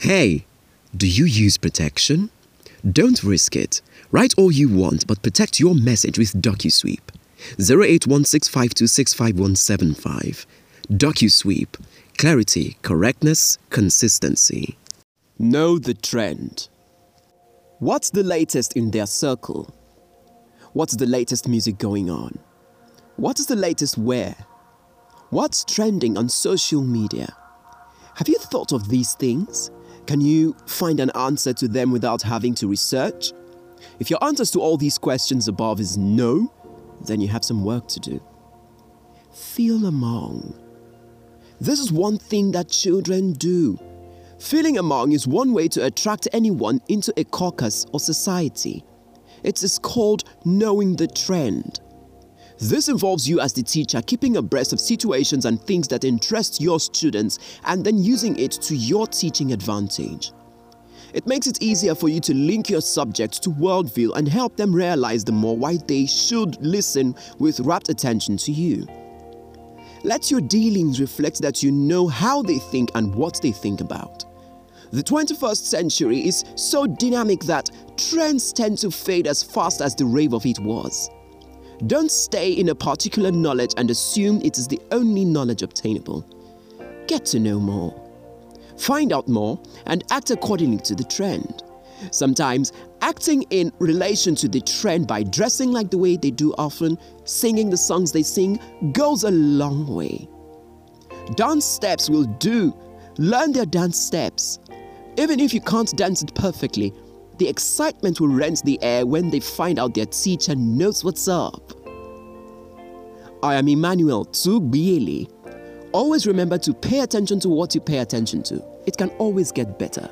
Hey, do you use protection? Don't risk it. Write all you want, but protect your message with DocuSweep. 0816526575. DocuSweep. Clarity, correctness, consistency. Know the trend. What's the latest in their circle? What's the latest music going on? What is the latest where? What's trending on social media? Have you thought of these things? Can you find an answer to them without having to research? If your answers to all these questions above is no, then you have some work to do. Feel among. This is one thing that children do. Feeling among is one way to attract anyone into a caucus or society. It is called knowing the trend. This involves you as the teacher keeping abreast of situations and things that interest your students and then using it to your teaching advantage. It makes it easier for you to link your subject to worldview and help them realize the more why they should listen with rapt attention to you. Let your dealings reflect that you know how they think and what they think about. The 21st century is so dynamic that trends tend to fade as fast as the rave of it was. Don't stay in a particular knowledge and assume it is the only knowledge obtainable. Get to know more. Find out more and act accordingly to the trend. Sometimes, acting in relation to the trend by dressing like the way they do often, singing the songs they sing, goes a long way. Dance steps will do. Learn their dance steps. Even if you can't dance it perfectly, the excitement will rent the air when they find out their teacher knows what's up. I am Emmanuel Tugbiele. Always remember to pay attention to what you pay attention to. It can always get better.